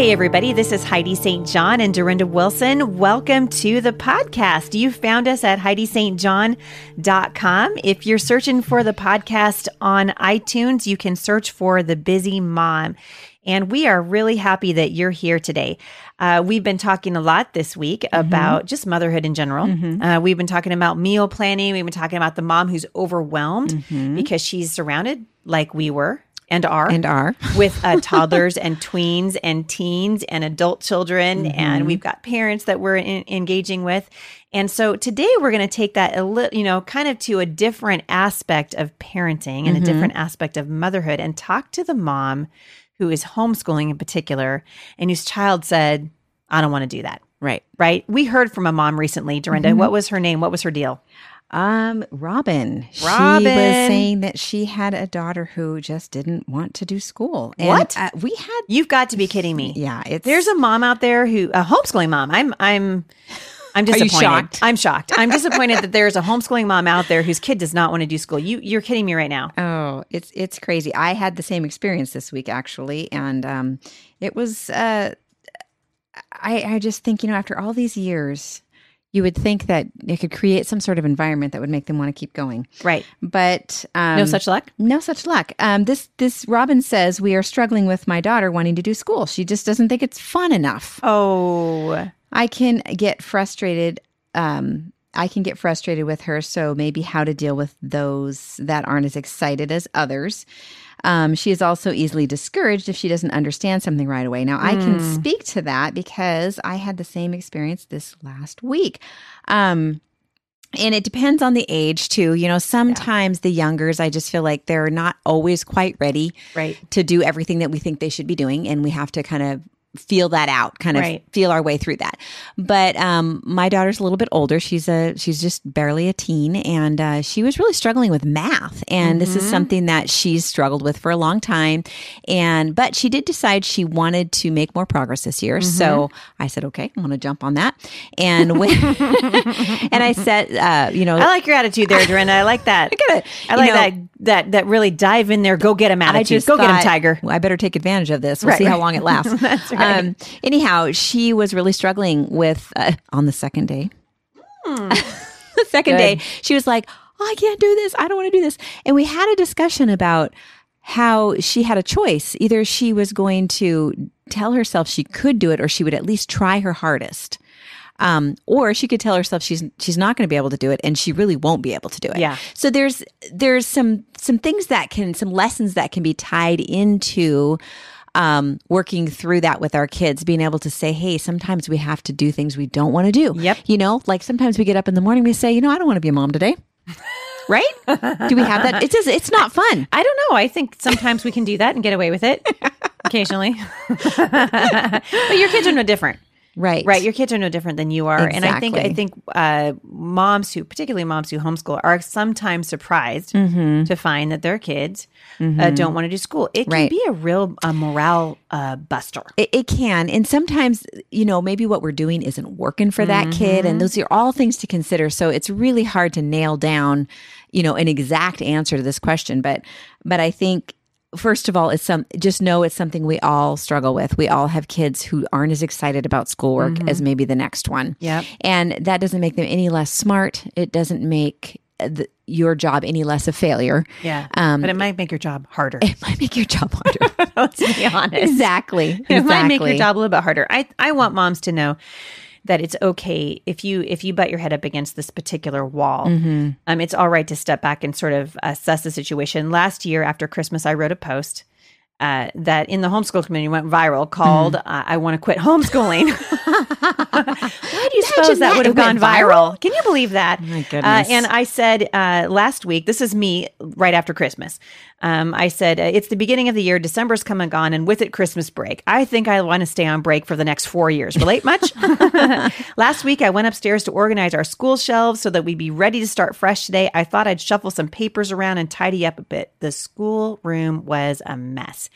Hey, everybody, this is Heidi St. John and Dorinda Wilson. Welcome to the podcast. You found us at HeidiSt.John.com. If you're searching for the podcast on iTunes, you can search for The Busy Mom. And we are really happy that you're here today. Uh, we've been talking a lot this week Mm-hmm. about just motherhood in general. Uh, we've been talking about meal planning. We've been talking about the mom who's overwhelmed because she's surrounded, like we were and are, and are. with uh, toddlers and tweens and teens and adult children. Mm-hmm. And we've got parents that we're in, engaging with. And so today we're going to take that a little, you know, kind of to a different aspect of parenting and a Mm-hmm. different aspect of motherhood and talk to the mom who is homeschooling in particular and whose child said, I don't want to do that. Right. Right. We heard from a mom recently, Dorinda. Mm-hmm. What was her name? What was her deal? Um, Robin. She was saying that she had a daughter who just didn't want to do school. And, What? Uh, we had. You've got to be kidding me. Yeah, it's There's a mom out there who a homeschooling mom. I'm I'm I'm disappointed. shocked? I'm shocked. I'm disappointed that there's a homeschooling mom out there whose kid does not want to do school. You you're kidding me right now. Oh, it's it's crazy. I had the same experience this week actually, and um, it was. Uh, I I just think you know after all these years, you would think that it could create some sort of environment that would make them want to keep going, Right. but um, No such luck. No such luck. Um, this this Robin says we are struggling with my daughter wanting to do school. She just doesn't think it's fun enough. Oh. I can get frustrated. Um, I can get frustrated with her. So maybe how to deal with those that aren't as excited as others. Um, she is also easily discouraged if she doesn't understand something right away. Now I can speak to that because I had the same experience this last week. Um, and it depends on the age too. You know, sometimes the youngers, I just feel like they're not always quite ready Right. to do everything that we think they should be doing and we have to kind of feel that out kind of Right. feel our way through that. But um my daughter's a little bit older. She's a she's just barely a teen. And uh, she was really struggling with math. And this is something that she's struggled with for a long time. And but she did decide she wanted to make more progress this year. So i said okay i'm gonna jump on that. And when and i said uh you know I like your attitude there, Dorinda. I like that. I, gotta, I like know, that that that really dive in there, go get him I attitude. just go get him, Tiger. "Well, I better take advantage of this. We'll Right, see how long it lasts. That's right. Um, anyhow, she was really struggling with uh, on the second day. the second Hmm. Good. day, she was like, oh, "I can't do this. I don't want to do this." And we had a discussion about how she had a choice. Either she was going to tell herself she could do it, or she would at least try her hardest. Um, or she could tell herself she's she's not going to be able to do it, and she really won't be able to do it. Yeah. So there's there's some some things that can some lessons that can be tied into um, working through that with our kids, being able to say, hey, sometimes we have to do things we don't want to do. Yep. You know, like sometimes we get up in the morning, we say, you know, I don't want to be a mom today. right? Do we have that? It's just, it's not fun. I don't know. I think sometimes we can do that and get away with it occasionally. but your kids are no different. Right. Right, your kids are no different than you are, and I think I think uh, moms who, particularly moms who homeschool, are sometimes surprised Mm-hmm. to find that their kids uh, don't want to do school. It can Right. be a real uh, morale uh, buster. It, it can. And sometimes, you know, maybe what we're doing isn't working for that kid. Mm-hmm. And those are all things to consider. So it's really hard to nail down, you know, an exact answer to this question. But, but I think, first of all, it's some, just know it's something we all struggle with. We all have kids who aren't as excited about schoolwork Mm-hmm. as maybe the next one. Yeah, And that doesn't make them any less smart. It doesn't make the, your job any less a failure. Yeah, Um, but it might make your job harder. It might make your job harder. Let's be honest. exactly. It might make your job a little bit harder. I I want moms to know that it's okay if you if you butt your head up against this particular wall. Mm-hmm. Um, it's all right to step back and sort of assess the situation. Last year after Christmas, I wrote a post. Uh, that in the homeschool community went viral called Mm. uh, "I want to quit homeschooling." Why do you suppose that that. would have gone went viral? Can you believe that? My Uh, and I said uh, last week, this is me right after Christmas. Um, I said, uh, it's the beginning of the year. December's come and gone, and with it, Christmas break. I think I want to stay on break for the next four years. Relate much? last week, I went upstairs to organize our school shelves so that we'd be ready to start fresh today. I thought I'd shuffle some papers around and tidy up a bit. The school room was a mess.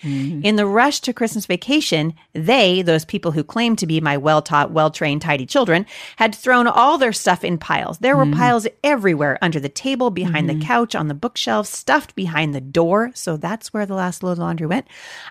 In the rush to Christmas vacation, they, those people who claim to be my well taught well trained, tidy children, had thrown all their stuff in piles. There were piles everywhere under the table, behind the couch, on the bookshelf, stuffed behind the door. So that's where the last load of laundry went.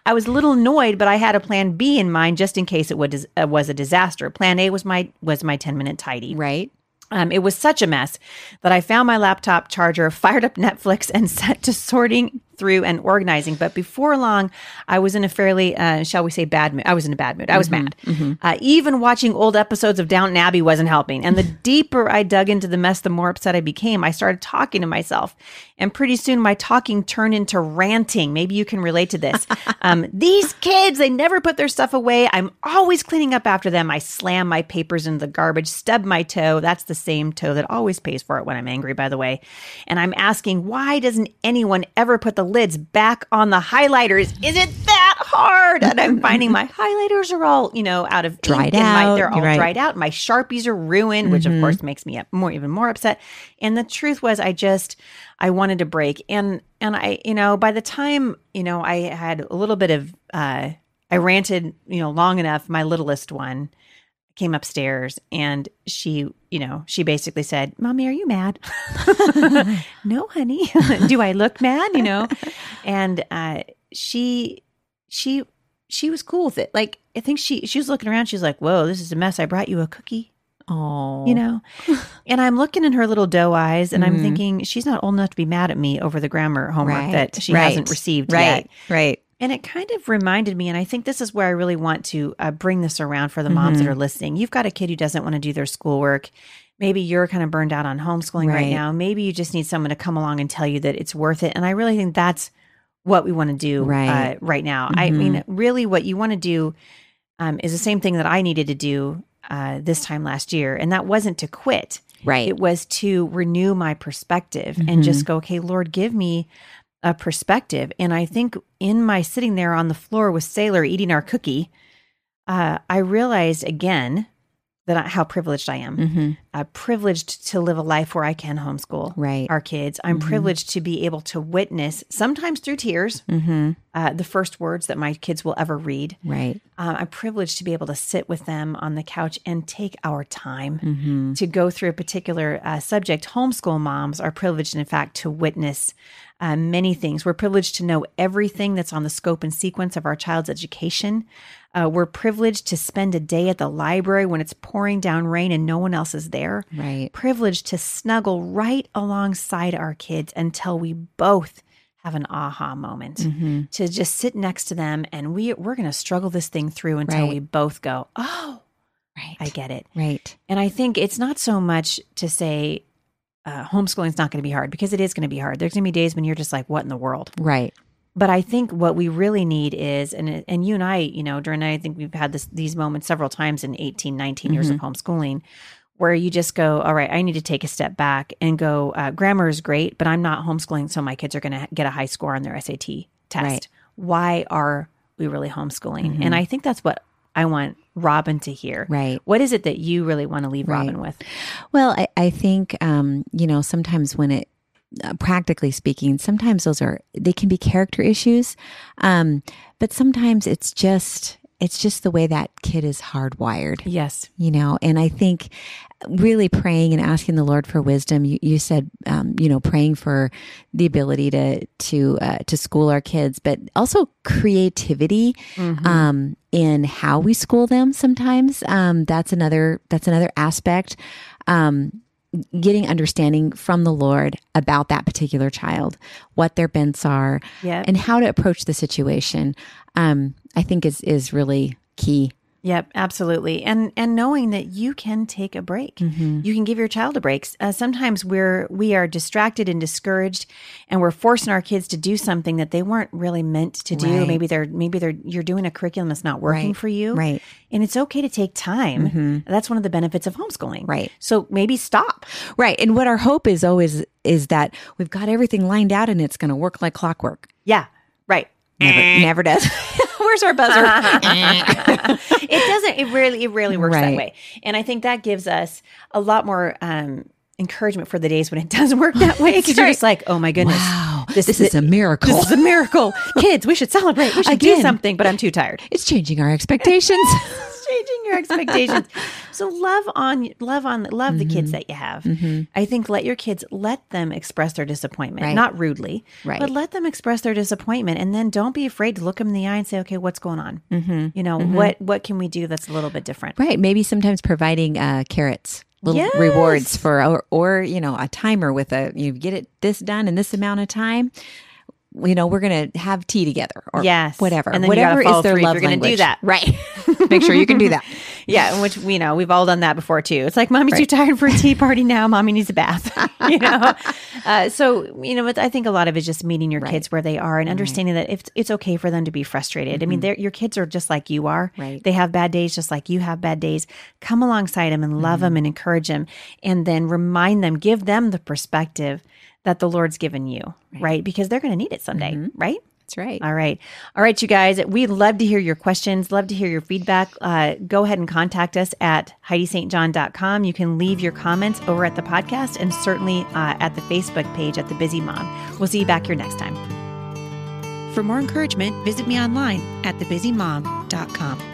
I was a little annoyed, but I had a plan B in mind just in case it would, uh, was a disaster. Plan A was my was my 10 minute tidy. Right. Um, it was such a mess that I found my laptop charger, fired up Netflix, and set to sorting through and organizing. But before long, I was in a fairly, uh, shall we say, bad mood. I was in a bad mood. I was mad. Uh, even watching old episodes of Downton Abbey wasn't helping. And the deeper I dug into the mess, the more upset I became. I started talking to myself. And pretty soon, my talking turned into ranting. Maybe you can relate to this. um, these kids, they never put their stuff away. I'm always cleaning up after them. I slam my papers into the garbage, stub my toe. That's the same toe that always pays for it when I'm angry, by the way. And I'm asking, why doesn't anyone ever put the lids back on the highlighters? Is it that hard? And I'm finding my highlighters are all, you know, out of Dried and my- out. they're all dried out. My Sharpies are ruined, which of course makes me up more, even more upset. And the truth was, I just, I wanted to break. And, and I, you know, by the time, you know, I had a little bit of, uh, I ranted, you know, long enough. My littlest one came upstairs and she, you know, she basically said, Mommy, are you mad? no, honey. Do I look mad? You know? And uh, she, she, she was cool with it. Like, I think she, she was looking around. She's like, Whoa, this is a mess. I brought you a cookie Oh. you know and i'm looking in her little doe eyes and i'm Mhm. thinking she's not old enough to be mad at me over the grammar homework Right, that she right, hasn't received Right. yet Right. And it kind of reminded me and i think this is where i really want to uh, bring this around for the moms Mm-hmm. that are listening you've got a kid who doesn't want to do their schoolwork maybe you're kind of burned out on homeschooling right, Right. now maybe you just need someone to come along and tell you that it's worth it and i really think that's what we want to do Right. uh, right now i Mhm. mean really what you want to do um, is the same thing that i needed to do uh, this time last year and that wasn't to quit Right. it was to renew my perspective and Mm-hmm. just go, okay, Lord, give me a perspective. And I think in my sitting there on the floor with Sailor eating our cookie, uh, I realized again that I, how privileged I am. hmm Uh, privileged to live a life where I can homeschool Right. our kids. I'm Mhm. privileged to be able to witness, sometimes through tears, hmm uh, the first words that my kids will ever read. Right. Um, I'm privileged to be able to sit with them on the couch and take our time hmm to go through a particular uh, subject. Homeschool moms are privileged, in fact, to witness uh, many things. We're privileged to know everything that's on the scope and sequence of our child's education. Uh, we're privileged to spend a day at the library when it's pouring down rain and no one else is there. Right. Privileged to snuggle right alongside our kids until we both have an aha moment. hmm To just sit next to them and we we're going to struggle this thing through until Right. we both go, "Oh, Right. I get it." Right. And I think it's not so much to say uh, homeschooling is not going to be hard because it is going to be hard. There's going to be days when you're just like, what in the world? Right. But I think what we really need is, and and you and I, you know, Dorinda I think we've had this these moments several times in 18, 19 years of homeschooling where you just go, all right, I need to take a step back and go, uh, grammar is great, but I'm not homeschooling, so my kids are going to get a high score on their SAT test. Right. Why are we really homeschooling? And I think that's what I want Robin to hear. Right. What is it that you really want to leave Right. Robin with? Well, I, I think, um, you know, sometimes when it, uh, practically speaking, sometimes those are, they can be character issues. Um, but sometimes it's just, it's just the way that kid is hardwired. Yes. you know and i think really praying and asking the lord for wisdom you, you said um, you know praying for the ability to to uh, to school our kids but also creativity Mm-hmm. um, in how we school them sometimes um, that's another that's another aspect um, getting understanding from the lord about that particular child what their bents are Yep. and how to approach the situation um, i think is is really key Yep, absolutely. And and knowing that you can take a break. You can give your child a break. Uh, sometimes we're we are distracted and discouraged and we're forcing our kids to do something that they weren't really meant to do. Right. Maybe they're maybe they're you're doing a curriculum that's not working Right. for you. right And it's okay to take time. That's one of the benefits of homeschooling. Right. So maybe stop. Right. And what our hope is always is that we've got everything lined out and it's going to work like clockwork. Yeah. Right. Never, never does. Where's our buzzer? it doesn't it really it really works that way and i think that gives us a lot more um encouragement for the days when it doesn't work that way because you're right. just like oh my goodness wow. This- This, is a miracle. this is a miracle kids we should celebrate we should do something but i'm too tired it's changing our expectations. Changing your expectations. so love on love on love the Mm-hmm. kids that you have. I think let your kids let them express their disappointment, Right. not rudely, Right. but let them express their disappointment, and then don't be afraid to look them in the eye and say, "Okay, what's going on? Mm-hmm. You know, what what can we do that's a little bit different?" Right. Maybe sometimes providing uh, carrots, little Yes. rewards for, or, or, you know, a timer with a, you get it this done in this amount of time. You know, we're going to have tea together or Yes. whatever. And then whatever is their love you're gonna do that. Right. Make sure you can do that. Yeah, which you know we've all done that before too. It's like mommy's too tired for a tea party now. Mommy needs a bath. you know, uh, so you know, but I think a lot of it is just meeting your kids where they are and understanding that it's it's okay for them to be frustrated. I mean, mm-hmm. they're, your kids are just like you are. Right. They have bad days just like you have bad days. Come alongside them and love mm-hmm. them and encourage them, and then remind them, give them the perspective that the Lord's given you, right? Because they're going to need it someday, mm-hmm. right? That's right. All right. All right, you guys. We'd love to hear your questions, love to hear your feedback. Uh, go ahead and contact us at HeidiSt.John.com. You can leave your comments over at the podcast and certainly uh, at the Facebook page at The Busy Mom. We'll see you back here next time. For more encouragement, visit me online at TheBusyMom.com.